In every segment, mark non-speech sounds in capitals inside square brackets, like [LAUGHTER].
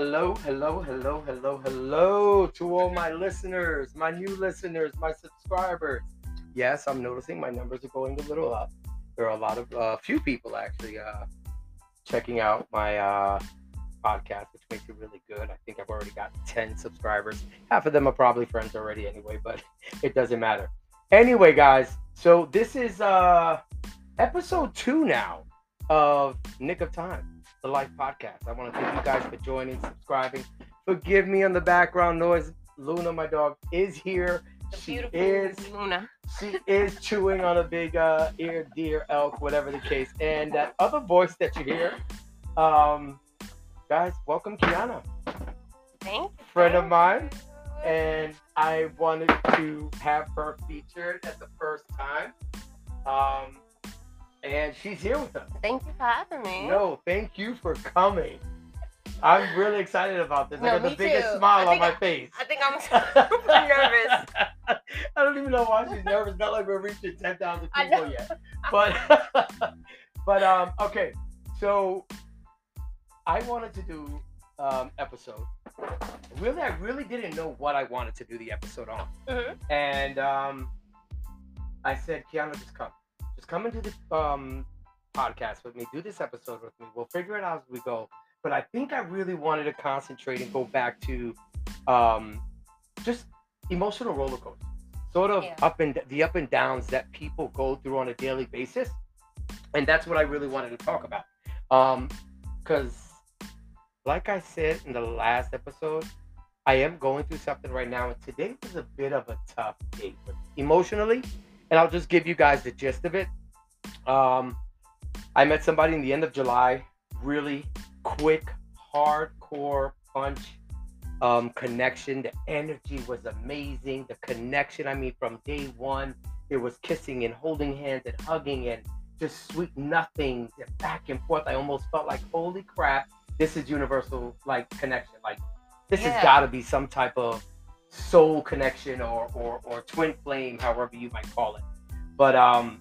Hello, hello, hello, hello, hello to all my listeners, my new listeners, my subscribers. Yes, I'm noticing my numbers are going a little up. There are a lot of, uh, few people actually uh, checking out my uh, podcast, which makes it really good. I think I've already got 10 subscribers. Half of them are probably friends already anyway, [LAUGHS] but it doesn't matter. Anyway, guys, so this is uh, episode two now of Nick of Time the Life Podcast. I want to thank you guys for joining, subscribing. Forgive me on the background noise. Luna, my dog, is here. The she beautiful is Luna. she is chewing on a big uh, ear, deer, elk, whatever the case. And that other voice that you hear, um, guys, welcome Kiana, Thank you. friend of mine, and I wanted to have her featured at the first time. Um, and she's here with us. Thank you for having me. No, thank you for coming. I'm really excited about this. No, I got the biggest too. smile on my I- face. I think I'm [LAUGHS] super nervous. [LAUGHS] I don't even know why she's nervous. Not like we're reaching 10,000 I people yet. But, [LAUGHS] but um, okay. So I wanted to do um episode. Really, I really didn't know what I wanted to do the episode on. Mhm. And um, I said, Kiana, just come. Just come into this um, podcast with me. Do this episode with me. We'll figure it out as we go. But I think I really wanted to concentrate and go back to um, just emotional roller coasters, sort of Yeah. up and the up and downs that people go through on a daily basis. And that's what I really wanted to talk about. Because, like I said in the last episode, I am going through something right now, and today was a bit of a tough day for me emotionally. And I'll just give you guys the gist of it. Um, I met somebody in the end of July, really quick, hardcore punch um, connection. The energy was amazing. The connection, I mean, from day one, there was kissing and holding hands and hugging and just sweet nothings and back and forth. I almost felt like, holy crap, this is universal like connection. Like this has got to be some type of soul connection or, or or twin flame, however you might call it. But um,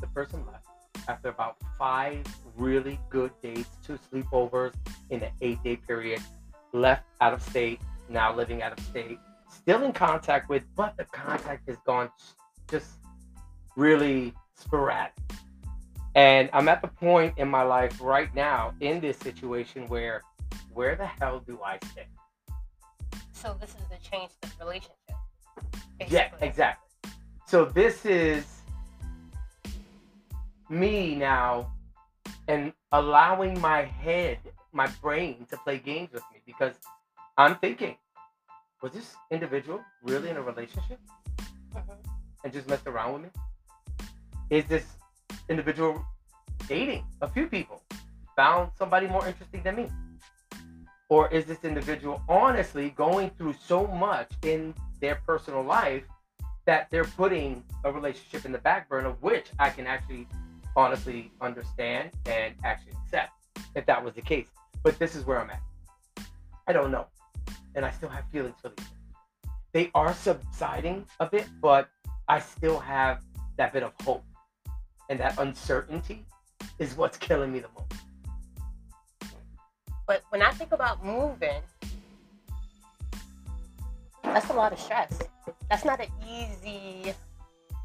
the person left after about five really good dates, two sleepovers in an eight day period. Left out of state, now living out of state. Still in contact with, but the contact has gone just really sporadic. And I'm at the point in my life right now in this situation where, where the hell do I stay? So this is the change to the relationship. Yeah, exactly. So this is me now and allowing my head, my brain to play games with me because I'm thinking, was this individual really in a relationship Mhm. and just messed around with me? Is this individual dating a few people, found somebody more interesting than me? Or is this individual honestly going through so much in their personal life that they're putting a relationship in the back burner, which I can actually honestly understand and actually accept if that was the case. But this is where I'm at. I don't know. And I still have feelings for these. They are subsiding a bit, but I still have that bit of hope. And that uncertainty is what's killing me the most. But when I think about moving, that's a lot of stress. That's not an easy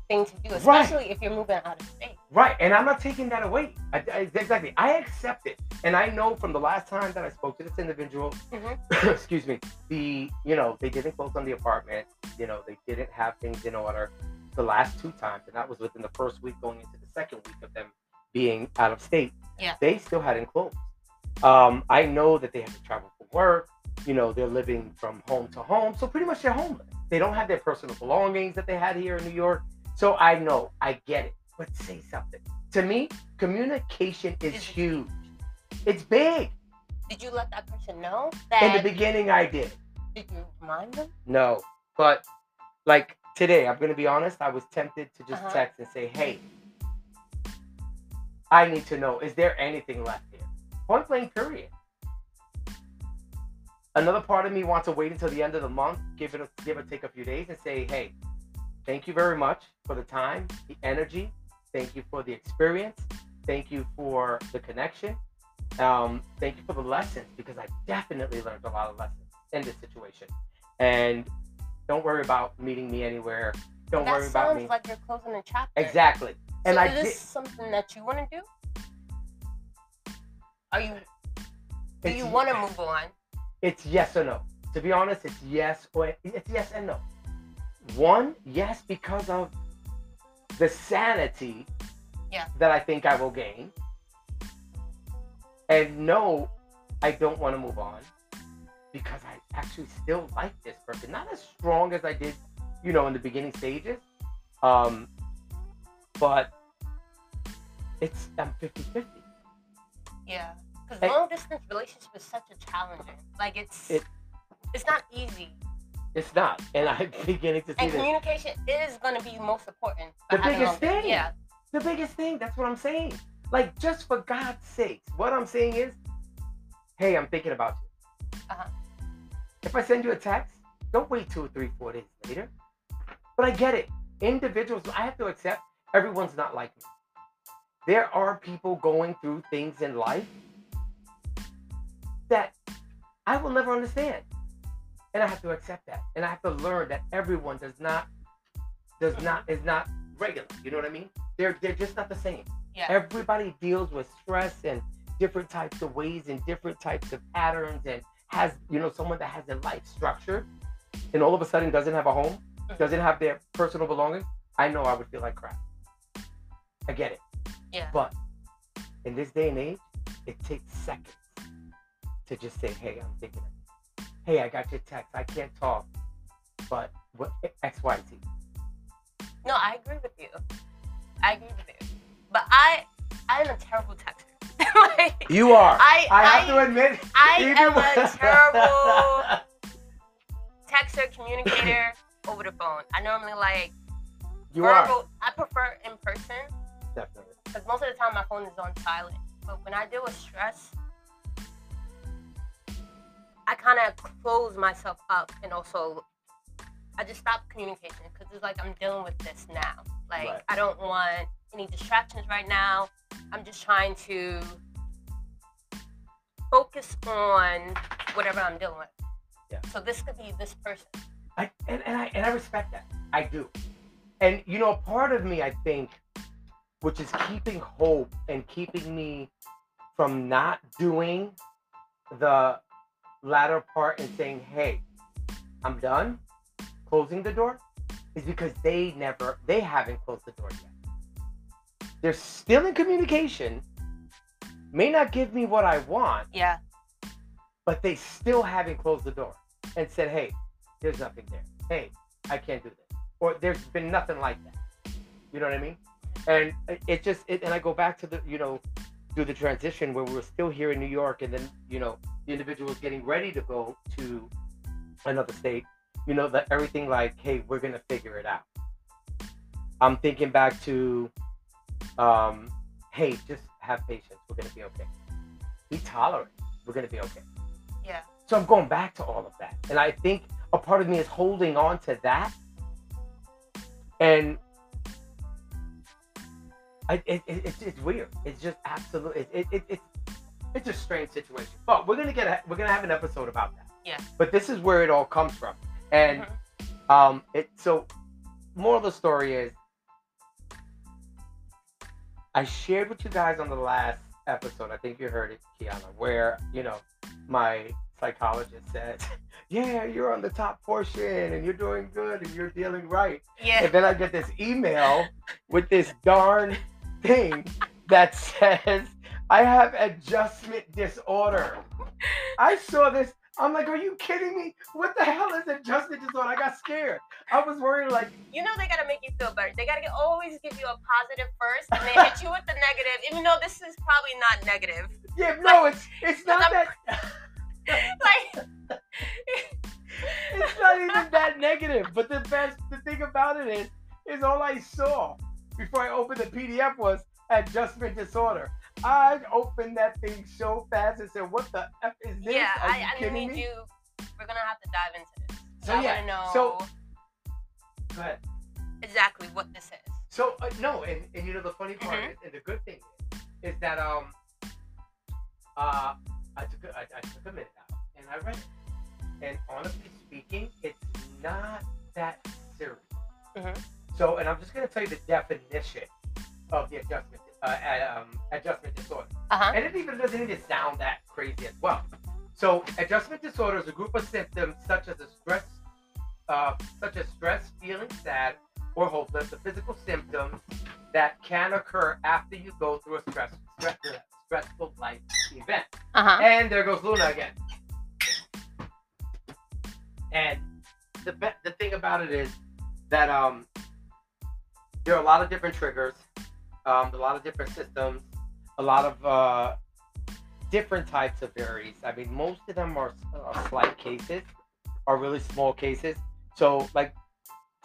thing to do, Right. especially if you're moving out of state. Right, and I'm not taking that away. I, I, exactly, I accept it, and I know from the last time that I spoke to this individual, Mhm. [COUGHS] excuse me, the you know they didn't close on the apartment. You know they didn't have things in order the last two times, and that was within the first week going into the second week of them being out of state. Yeah. they still hadn't closed. Um, I know that they have to travel for work. You know they're living from home to home, so pretty much they're homeless. They don't have their personal belongings that they had here in New York. So I know, I get it. But say something. To me, communication is Is huge. It's big. Did you let that person know In the beginning, I did. Did you remind them? No. But like today, I'm going to be honest, I was tempted to just Uh-huh. text and say, hey, I need to know, is there anything left? Point blank, period. Another part of me wants to wait until the end of the month, give it a, give or take a few days, and say, hey, thank you very much for the time, the energy. Thank you for the experience. Thank you for the connection. Um, thank you for the lessons because I definitely learned a lot of lessons in this situation. And don't worry about meeting me anywhere. Don't that worry about me. sounds me. like you're closing a chapter. exactly. And so I is this did. something that you want to do? Are you? Do It's- you want to move on? It's yes or no. To be honest, it's yes or it's yes and no. One, yes, because of the sanity Yeah. that I think I will gain. And no, I don't want to move on because I actually still like this person. Not as strong as I did, you know, in the beginning stages. Um, but it's I'm 50-50. Yeah, because Hey. long distance relationship is such a challenging. Like it's It- it's not easy, It's not. And I'm [LAUGHS] beginning to see and this. communication is going to be most important. The biggest thing. Yeah, the biggest thing. That's what I'm saying. Like, just for God's sakes, what I'm saying is, hey, I'm thinking about you. Uh-huh. If I send you a text, don't wait two or three, four days later. But I get it. Individuals, I have to accept everyone's not like me. There are people going through things in life that I will never understand. And I have to accept that. And I have to learn that everyone does not does not is not regular. You know what I mean? They're they're just not the same. yeah, Everybody deals with stress and different types of ways and different types of patterns and has, you know, someone that has their life structured and all of a sudden doesn't have a home, mm-hmm. doesn't have their personal belongings. I know I would feel like crap. I get it. yeah. But in this day and age, it takes seconds to just say, hey, I'm thinking of. Hey, I got your text. I can't talk. But what X, Y, Z. No, I agree with you. I agree with you. But I, I'm a terrible texter. [LAUGHS] like, You are. I, I have I, to admit. I [LAUGHS] even am a terrible [LAUGHS] texter, communicator over the phone. I normally like you are. I prefer in person Definitely. because most of the time my phone is on silent. But when I deal with stress, I kind of close myself up and also I just stop communication because it's like I'm dealing with this now. Like Right. I don't want any distractions right now. I'm just trying to focus on whatever I'm dealing with. Yeah. So this could be this person. I, and, and I and I respect that. I do. And you know, part of me, I think, which is keeping hope and keeping me from not doing the latter part and saying, "Hey, I'm done," closing the door, is because they never, they haven't closed the door yet. They're still in communication. May not give me what I want, Yeah. but they still haven't closed the door and said, "Hey, there's nothing there. Hey, I can't do this," or "There's been nothing like that." You know what I mean? And it- just, it, and I go back to the, you know, do the transition where we were still here in New York, and then you know the individual was getting ready to go to another state. You know that everything like, "Hey, we're gonna figure it out." I'm thinking back to, um, "Hey, just have patience. We're gonna be okay. Be tolerant. We're gonna be okay." Yeah. So I'm going back to all of that. And I think a part of me is holding on to that. And I, it, it, it's, it's weird. It's just absolutely. It, it, it, it's it's a strange situation. But we're gonna get a, we're gonna have an episode about that. Yeah. But this is where it all comes from. And Mhm. um, it so moral of the story is I shared with you guys on the last episode. I think you heard it, Kiana, where you know my psychologist said, [LAUGHS] "Yeah, you're on the top portion, and you're doing good, and you're dealing right." Yeah. And then I get this email with this darn thing that [LAUGHS] says, I have adjustment disorder. I saw this. I'm like, are you kidding me? What the hell is adjustment disorder? I got scared. I was worried, like, You know they gotta make you feel better. They gotta get, always give you a positive first, and they hit you with the negative, even though this is probably not negative. yeah, no, it's it's not that [LAUGHS] Like, [LAUGHS] it's not even that negative. But the best the thing about it is, is all I saw before I opened the PDF was adjustment disorder. I opened that thing so fast and said, "What the f is this? yeah, Are you I, I kidding need me?" you. We're gonna have to dive into this. So I yeah, wanna know so go ahead. exactly what this is. So uh, no, and, and you know the funny part Mhm. is, and the good thing is, is that um, uh, I took a, I, I took a minute out and I read it. And honestly speaking, it's not that serious. Mhm. So, and I'm just gonna tell you the definition of the adjustment uh, um, adjustment disorder. Uh huh. And it even doesn't even sound that crazy as well. So, adjustment disorder is a group of symptoms such as a stress, uh, such as stress, feeling sad or hopeless, the physical symptoms that can occur after you go through a stress, stress stressful life event. Uh huh. And there goes Luna again. And the be- the thing about it is that um there are a lot of different triggers, um, a lot of different systems, a lot of uh, different types of varies. I mean, most of them are, are slight cases, are really small cases. So like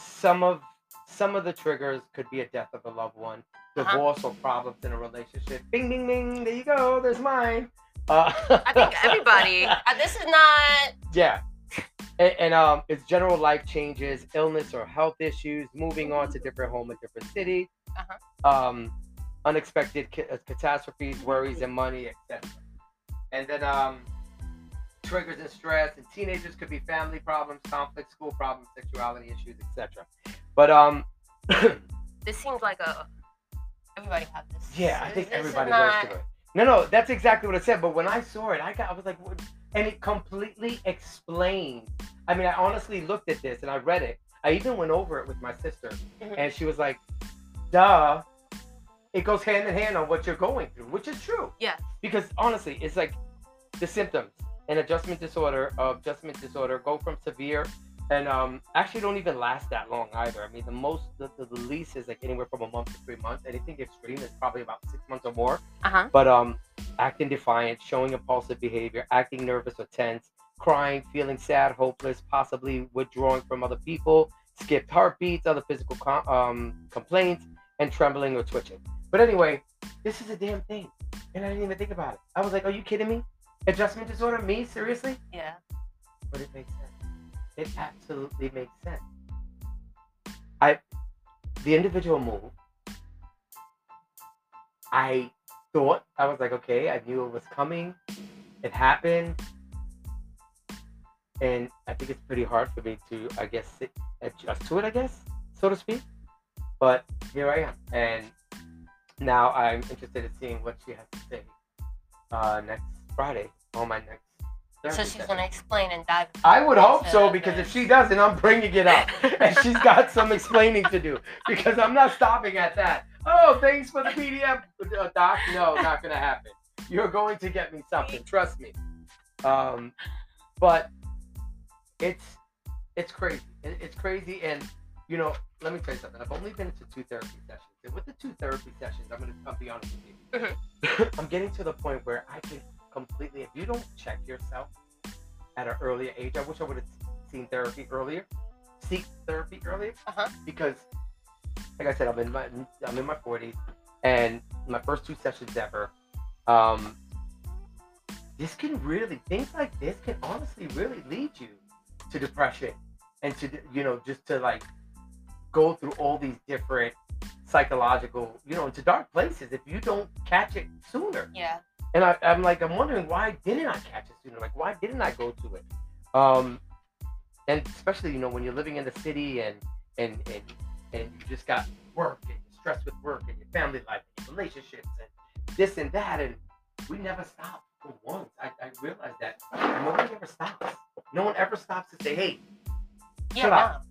some of some of the triggers could be a death of a loved one, Uh-huh. divorce or problems in a relationship. Bing, bing, bing. There you go. There's mine. Uh, I think everybody. [LAUGHS] uh, this is not. yeah. And, and um, it's general life changes, illness or health issues, moving on to different home in different cities, Uh-huh. um, unexpected ca- uh, catastrophes, worries, and money, etc. And then um, triggers and stress, and teenagers could be family problems, conflict, school problems, sexuality issues, etc. But um, [CLEARS THROAT] This seems like a. Everybody has this. Yeah, I think This everybody not- goes through it. No, no, that's exactly what I said. But when I saw it, I got, I was like, what? and it completely explained. I mean, I honestly looked at this and I read it. I even went over it with my sister, Mhm. and she was like, "Duh." It goes hand in hand on what you're going through, which is true. Yes. Because honestly, it's like the symptoms and adjustment disorder of adjustment disorder go from severe and um actually don't even last that long either. I mean, the most the, the, least is like anywhere from a month to three months. Anything extreme is probably about six months or more. Uh huh. But um, acting defiant, showing impulsive behavior, acting nervous or tense, crying, feeling sad, hopeless, possibly withdrawing from other people, skipped heartbeats, other physical com- um, complaints, and trembling or twitching. But anyway, this is a damn thing, and I didn't even think about it. I was like, "Are you kidding me? Adjustment disorder? Me? Seriously?" Yeah. But it makes sense. It absolutely makes sense. I, the individual move. I thought I was like, okay, I knew it was coming. It happened, and I think it's pretty hard for me to, I guess, adjust to it. I guess, so to speak. But here I am, and now I'm interested in seeing what she has to say uh, next Friday on my next. So she's session. gonna explain and dive. I would hope so because if she doesn't, I'm bringing it up, [LAUGHS] and she's got some explaining to do because I'm not stopping at that. Oh, thanks for the PDF, uh, doc. No, not gonna happen. You're going to get me something. Trust me. Um, but it's it's crazy. It's crazy, and you know, let me tell you something. I've only been to two therapy sessions, and with the two therapy sessions, I'm gonna I'll be honest with you. [LAUGHS] I'm getting to the point where I can completely. If you don't check yourself at an earlier age, I wish I would have seen therapy earlier, seek therapy earlier, Uh-huh. because, like I said, I'm in my I'm in my 40s, and my first two sessions ever. Um, this can really things like this can honestly really lead you to depression and to you know just to like go through all these different psychological you know into dark places if you don't catch it sooner Yeah. and I, i'm like i'm wondering why didn't i catch it sooner like why didn't i go to it um and especially you know when you're living in the city and and and, and you just got work and you're stressed with work and your family life and your relationships and this and that and we never stop for once i, I realized that nobody ever stops no one ever stops to say hey Yeah. Shut up.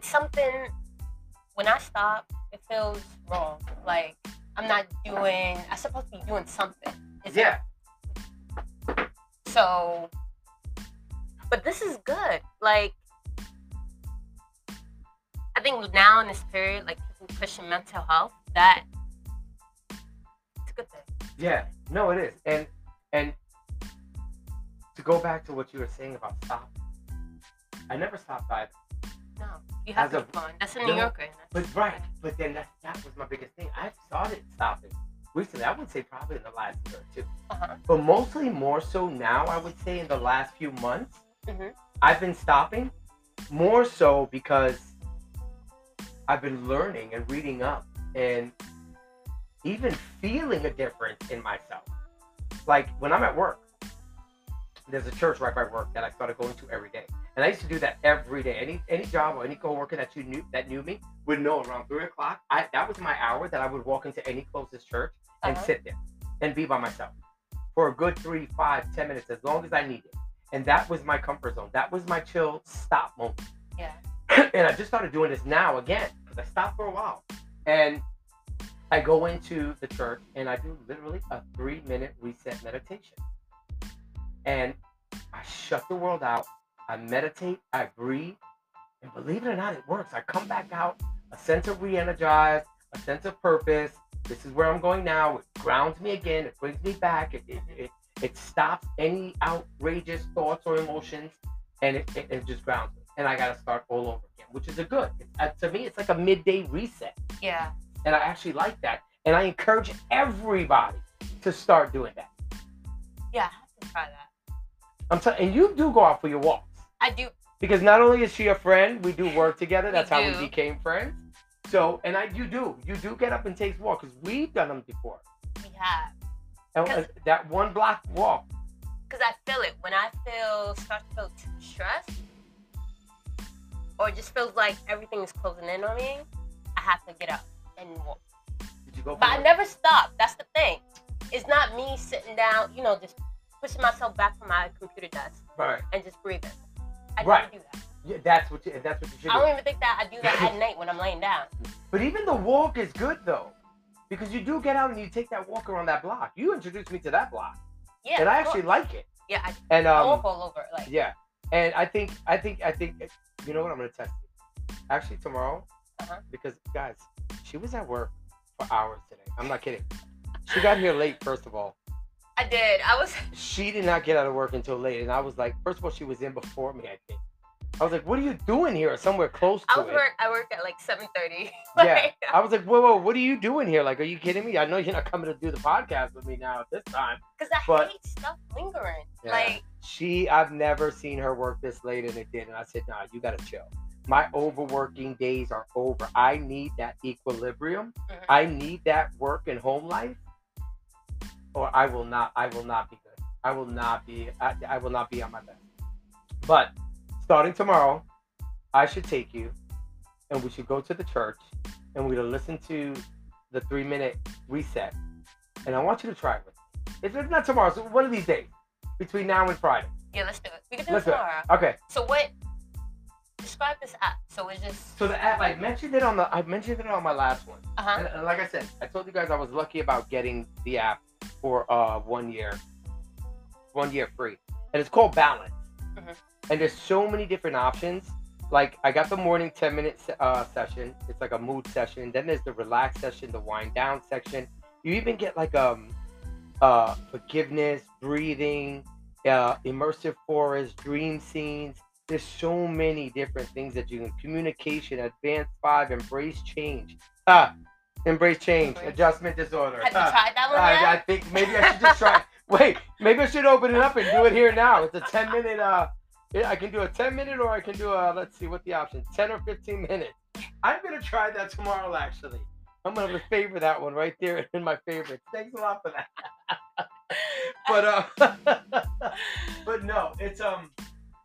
It's something. When I stop, it feels wrong. Like I'm not doing. I'm supposed to be doing something. Is it- yeah So, but this is good. Like, I think now in this period, like people pushing mental health, that it's a good thing. Yeah, no, it is, and and to go back to what you were saying about stop, I never stopped either. No, you have As to fun. That's a No, New Yorker. But right, but then that that was my biggest thing. I started stopping recently. I would say probably in the last year or two, Uh-huh. but mostly more so now. I would say in the last few months, Mhm. I've been stopping more so because I've been learning and reading up and even feeling a difference in myself. like when I'm at work, there's a church right by work that I started going to every day. And I used to do that every day. Any any job or any coworker that you knew that knew me would know around three o'clock. I that was my hour that I would walk into any closest church and Uh-huh. sit there and be by myself for a good three, five, ten minutes, as long as I needed. And that was my comfort zone. That was my chill stop moment. Yeah. [CLEARS THROAT] and I just started doing this now again because I stopped for a while. And I go into the church and I do literally a three minute reset meditation. And I shut the world out. I meditate, I breathe, and believe it or not, it works. I come back out a sense of re-energized, a sense of purpose. This is where I'm going now. It grounds me again. It brings me back. It it, it, it stops any outrageous thoughts or emotions, and it, it, it just grounds me. And I got to start all over again, which is a good. Uh, to me, it's like a midday reset, Yeah. and I actually like that. And I encourage everybody to start doing that. Yeah, I have to try that. I'm telling, and you do go out for your walks. I do. because not only is she a friend, we do work together. That's how we became friends. So, and I, you do, you do get up and take walks because we've done them before. We have. And that one block walk, Because I feel it. When I feel, start to feel stressed, or it just feels like everything is closing in on me, I have to get up and walk. did you go? But I never stop. That's the thing. It's not me sitting down, you know, just pushing myself back from my computer desk Right, and just breathing. I Right. do that. yeah, that's what you, that's what you should I do. don't even think that I do that at [LAUGHS] night when I'm laying down. But even the walk is good though, because you do get out and you take that walk around that block. You introduced me to that block, Yeah. and I actually course. like it. Yeah, I, And I um, walk all over. Like, yeah, and I think I think I think you know what I'm gonna test you. Actually, tomorrow, Uh-huh. because guys, she was at work for hours today. I'm not kidding. She got here late, first of all. I did. I was. [LAUGHS] She did not get out of work until late, and I was like, first of all, she was in before me. I think. I was like, "What are you doing here? Somewhere close to I was it." work. I work at like 7:30. [LAUGHS] yeah, I was like, "Whoa, whoa, what are you doing here? Like, are you kidding me? I know you're not coming to do the podcast with me now at this time." Because I But- hate stuff lingering. Yeah. Like, She, I've never seen her work this late, and it did. And I said, "Nah, you gotta chill. My overworking days are over. I need that equilibrium. Mhm. I need that work and home life, or I will not. I will not be good. I will not be. I, I will not be on my best. But starting tomorrow, I should take you, and we should go to the church, and we're gonna listen to the three minute reset, and I want you to try it with me. If it's not tomorrow, so one of these days, between now and Friday. yeah, let's do it. We can do Let's it do it. tomorrow. Okay. So what? Describe this app. So it's just. So the app I mentioned it on the I mentioned it on my last one. Uh huh. And, and like I said, I told you guys I was lucky about getting the app for uh one year, one year free, and it's called Balance. Mhm. And there's so many different options. Like I got the morning 10 minute uh, session. It's like a mood session. Then there's the relax session, the wind down section. You even get like um uh forgiveness, breathing, uh immersive forest, dream scenes. There's so many different things that you can communication, advanced five, embrace change. Ah, embrace change, Embrace. adjustment disorder. Have you Ah. tried that one I, I think maybe I should just try. [LAUGHS] Wait, maybe I should open it up and do it here now. It's a 10 minute. Uh, I can do a 10 minute or I can do a. Let's see what the option. 10 or 15 minutes. I'm gonna try that tomorrow. Actually, I'm gonna favor that one right there in my favorites. Thanks a lot for that. [LAUGHS] but uh, [LAUGHS] but no, it's um,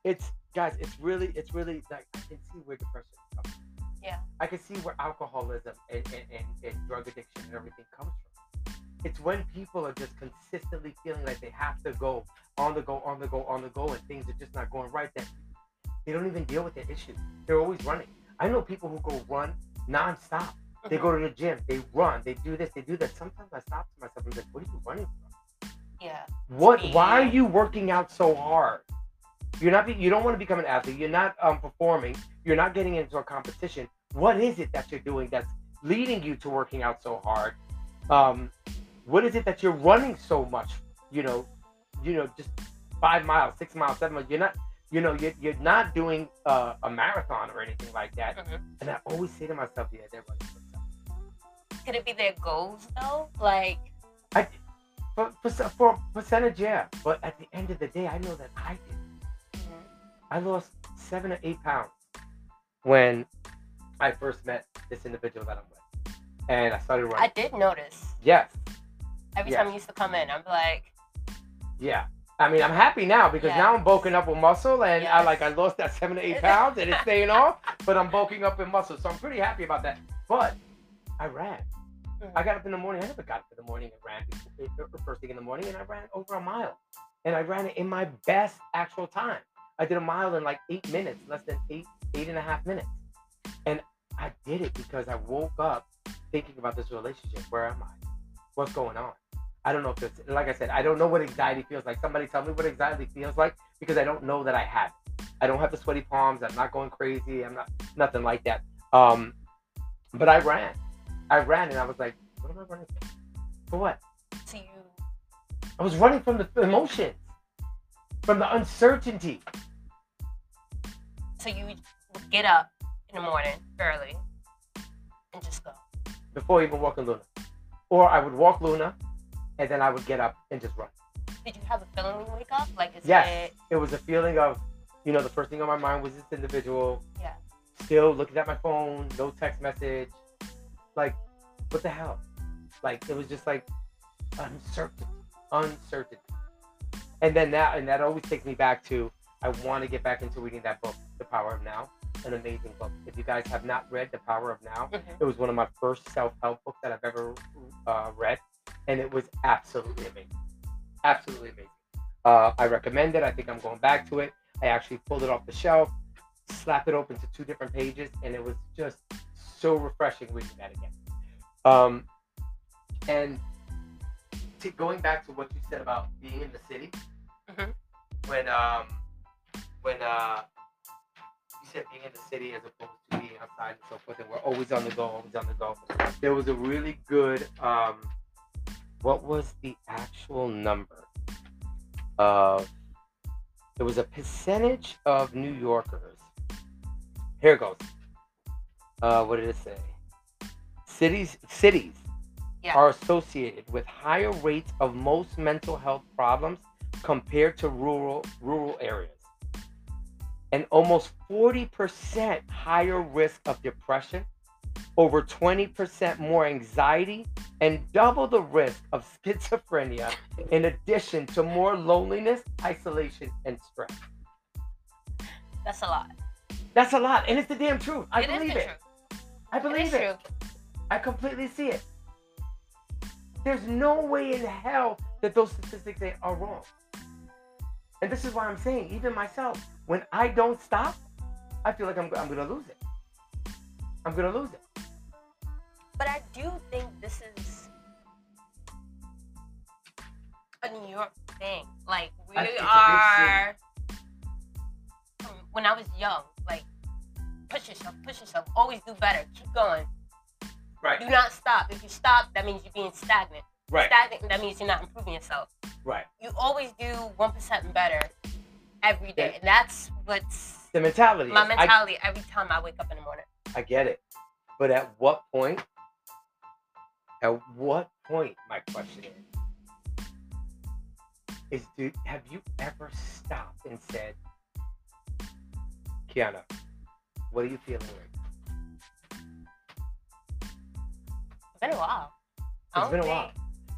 it's guys, it's really, it's really like I can see where depression comes. Yeah. I can see where alcoholism and, and, and, and drug addiction and everything comes from. It's when people are just consistently feeling like they have to go on the go, on the go, on the go, and things are just not going right. That they don't even deal with their issues. They're always running. I know people who go run nonstop. They Mhm. go to the gym, they run, they do this, they do that. Sometimes I stop to myself and be like, "What are you running from? Yeah. What? Why are you working out so hard? You're not. You don't want to become an athlete. You're not um, performing. You're not getting into a competition. What is it that you're doing that's leading you to working out so hard? Um, what is it that you're running so much? You know, you know, just five miles, six miles, seven miles. You're not. You know, you're, you're not doing uh, a marathon or anything like that. Mhm. And I always say to myself, yeah, they're running for themselves. Could it be their goals though? Like, I, for, for, for percentage, yeah. But at the end of the day, I know that I did. mhm. I lost seven or eight pounds when I first met this individual that I'm with, and I started running. I did notice yes, every Yeah. time you used to come in, I'm like, Yeah. I mean, I'm happy now because now I'm bulking up with muscle, and I like I lost that seven to eight [LAUGHS] pounds, and it's staying off. But I'm bulking up in muscle, so I'm pretty happy about that. But I ran. Mhm. I got up in the morning. I never got up in the morning and ran before- the first thing in the morning, and I ran over a mile, and I ran it in my best actual time. I did a mile in like eight minutes, less than eight eight and a half minutes, and I did it because I woke up thinking about this relationship. Where am I? What's going on? I don't know if it's like I said. I don't know what anxiety feels like. Somebody tell me what anxiety feels like because I don't know that I have it. I don't have the sweaty palms. I'm not going crazy. I'm not nothing like that. Um, but I ran. I ran and I was like, what am I running for? For what? So you I was running from the emotions, from the uncertainty. so you would get up in the morning early and just go. before even walking Luna. Or I would walk Luna and then I would get up and just run. Did you have a feeling when you wake up? Like is Yes. it It was a feeling of, you know, the first thing on my mind was this individual. Yeah. Still looking at my phone, no text message. Like, what the hell? Like, it was just like uncertain, uncertain. And then that, and that always takes me back to I want to get back into reading that book, The Power of Now, an amazing book. If you guys have not read The Power of Now, Mhm. it was one of my first self-help books that I've ever uh, read, and it was absolutely amazing. Absolutely amazing. Uh, I recommend it. I think I'm going back to it. I actually pulled it off the shelf, slapped it open to two different pages, and it was just so refreshing reading that again. Um, and to, going back to what you said about being in the city, Mhm. when um, when uh, being in the city as opposed to being outside and so forth, and we're always on the go, always on the go. There was a really good um, what was the actual number of it was a percentage of New Yorkers. Here it goes. Uh, what did it say? Cities cities Yeah. are associated with higher rates of most mental health problems compared to rural rural areas. And almost 40% higher risk of depression, over 20% more anxiety, and double the risk of [LAUGHS] schizophrenia, in addition to more loneliness, isolation, and stress. That's a lot. That's a lot, and it's the damn truth. I It believe it. truth. I believe it. true. I completely see it. There's no way in hell that those statistics are wrong. And this is why I'm saying, even myself, when I don't stop, I feel like I'm, I'm going to lose it. I'm going to lose it. But I do think this is a New York thing. Like we I- it's a big city. are. When I was young, like push yourself, push yourself, always do better, keep going, Right. do not stop. If you stop, that means you're being stagnant. Right. Stagnant, that means you're not improving yourself. Right. You always do one percent better every day, and that's what's The mentality. my is, I- mentality every time I wake up in the morning. I get it. But at what point? At what point, my question is, is dude, have you ever stopped and said, Kiana, what are you feeling right It's been a while. It's been a think- while.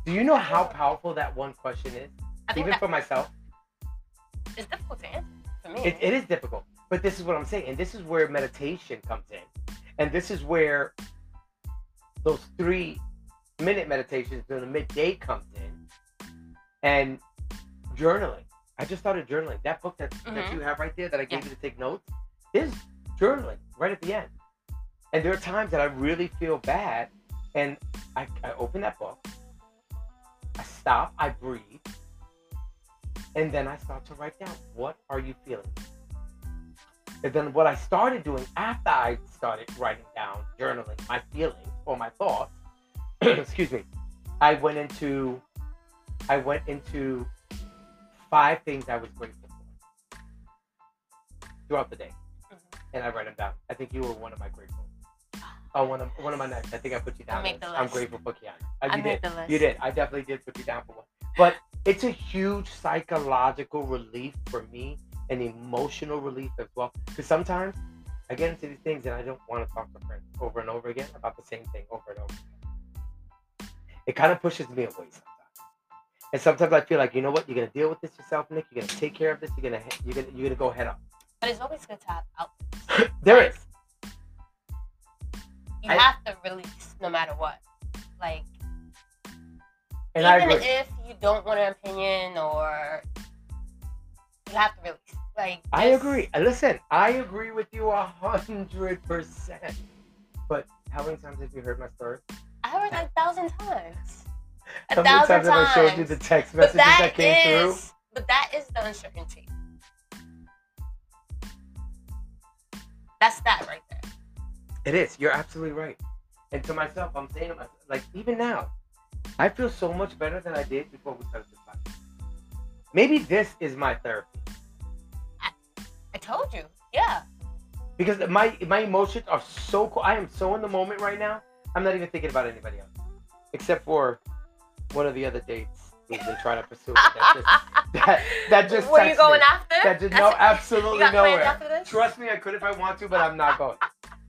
Do you know how powerful that one question is? Even that for myself, it's difficult to answer for me. it, it is difficult. But this is what I'm saying. And this is where meditation comes in. And this is where those three minute meditations during the midday comes in. And journaling. I just started journaling. That book that, that Mhm. you have right there that I gave Yeah. you to take notes is journaling right at the end. And there are times that I really feel bad. And I, I open that book, I stop, I breathe, and then I start to write down what are you feeling? And then what I started doing after I started writing down, journaling my feelings or my thoughts, [CLEARS THROAT] excuse me, I went into I went into five things I was grateful for throughout the day. Mhm. And I write them down. I think you were one of my grateful. [GASPS] Oh, one of one of my nights. I think I put you down. make as, the I'm grateful for Kiana. Uh, I you did. the list. You did. I definitely did put you down for one. But it's a huge psychological relief for me and emotional relief as well. Because sometimes I get into these things and I don't want to talk to friends over and over again about the same thing over and over again. It kind of pushes me away sometimes. And sometimes I feel like, you know what, you're gonna deal with this yourself, Nick. You're gonna take care of this. You're gonna you're gonna you're gonna go head up. But it's always good to have outlets. [LAUGHS] there is. You I- have to release no matter what. Like And I even if you don't want an opinion or you have to release. Like I agree. Listen, I agree with you a hundred percent. But how many times have you heard my story? I heard like a thousand times. A How many thousand times have I showed you the text messages that, that came through? but that is the uncertainty. That's that right there. It is. You're absolutely right. And to myself, I'm saying to myself, like even now, I feel so much better than I did before we started this podcast. Maybe this is my therapy I told you. Yeah. because my my emotions are so cool. I am so in the moment right now. I'm not even thinking about anybody else, except for one of the other dates who's been trying to pursue. That just [LAUGHS] that, that just you going me. after? That just, That's no, absolutely nowhere. after this? Trust me, I could if I want to, but I'm not going.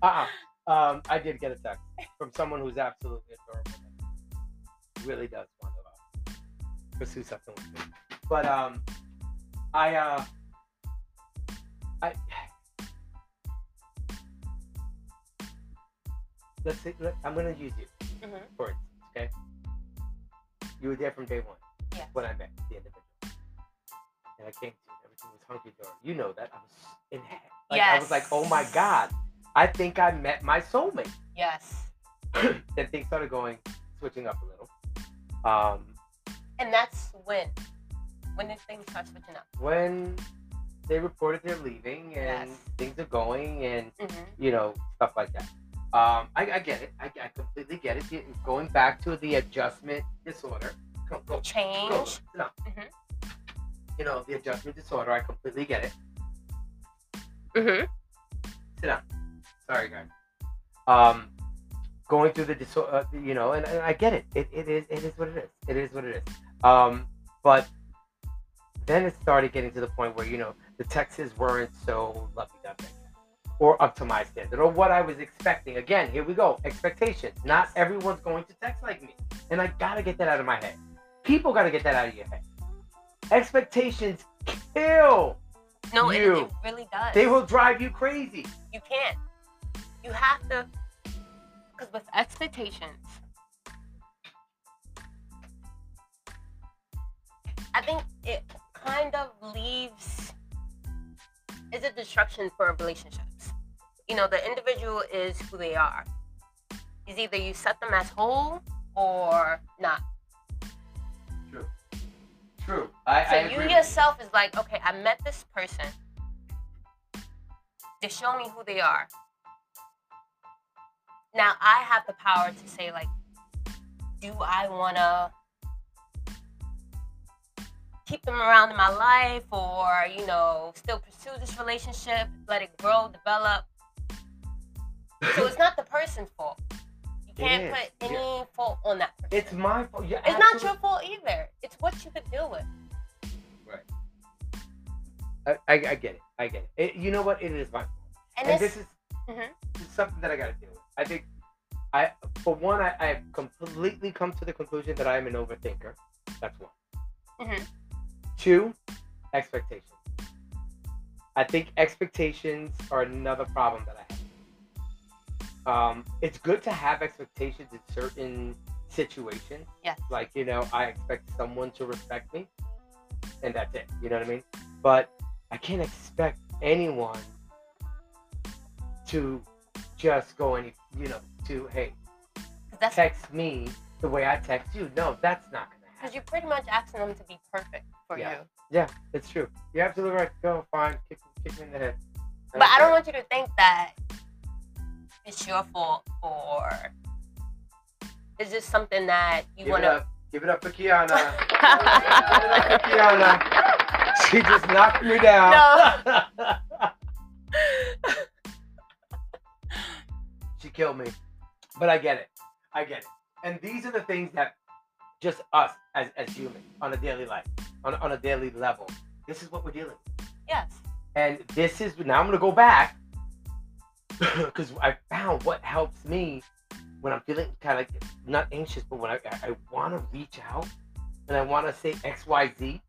Uh-uh. Um, I did get a text from someone who's absolutely adorable. Really does want to uh, pursue something with me. But um, I uh, I let's see. Let, I'm gonna use you Mhm. for instance. Okay, you were there from day one Yes. when I met the individual, and I came to you, everything was hunky dory. You know that I was in head. Like I was like, oh my god, I think I met my soulmate. Yes. [CLEARS THROAT] then things started going, switching up a little. Um, And that's when. When did things start switching up? when they reported they're leaving and Yes. things are going and Mm-hmm. you know stuff like that. Um, I, I get it. I, I completely get it. Going back to the adjustment disorder. Go, go, go. Change. No. Mhm. You know the adjustment disorder. I completely get it. Mm-hmm. Sit down. Sorry, guys. Um, going through the disorder, uh, you know, and, and I get it. It, it is it is what it is. It is what it is. Um, but then it started getting to the point where you know the texts weren't so lovey-dovey or up to my standard or what I was expecting. Again, here we go. Expectations. Not everyone's going to text like me, and I gotta get that out of my head. People gotta get that out of your head. Expectations kill. No, it, You. it really does. They will drive you crazy. You can't. You have to. Because with expectations, I think it kind of leaves is a destruction for relationships. You know, the individual is who they are. Is either you set them as whole or not. True. True. I, So I you agree yourself is like, okay, I met this person. They show me who they are. Now I have the power to say like, do I wanna keep them around in my life or, you know, still pursue this relationship, let it grow, develop. So it's not the person's fault. You can't is, put yeah. any fault on that person. It's my fault. Yeah, It's not your fault either. It's what you could deal with. I, I, I get it. I get it. it. You know what? It is my fault. And, And, it's, this is Mhm. something that I got to deal with. I think, I for one, I, I've completely come to the conclusion that I am an overthinker. That's one. Mhm. Two, expectations. I think expectations are another problem that I have. Um, it's good to have expectations in certain situations. Yes. Like, you know, I expect someone to respect me, and that's it. You know what I mean? But I can't expect anyone to just go any, you know, to, hey, that's text me the way I text you. No, that's not going to happen. because you're pretty much asking them to be perfect for Yeah. you. Yeah, it's true. You're absolutely right. Go, fine. Kick, kick me in the head. But I don't care. want you to think that it's your fault or it's just something that you Give want to. Give it up for Kiana. [LAUGHS] Give it up for Kiana. She just knocked me down. she [LAUGHS] killed me. But I get it. I get it. And these are the things that just us as, as humans on a daily life, on, on a daily level, this is what we're dealing with. yes. And this is now I'm gonna go back [LAUGHS] because I found what helps me when I'm feeling kind of like not anxious, but when I, I, I want to reach out and I want to say XYZ,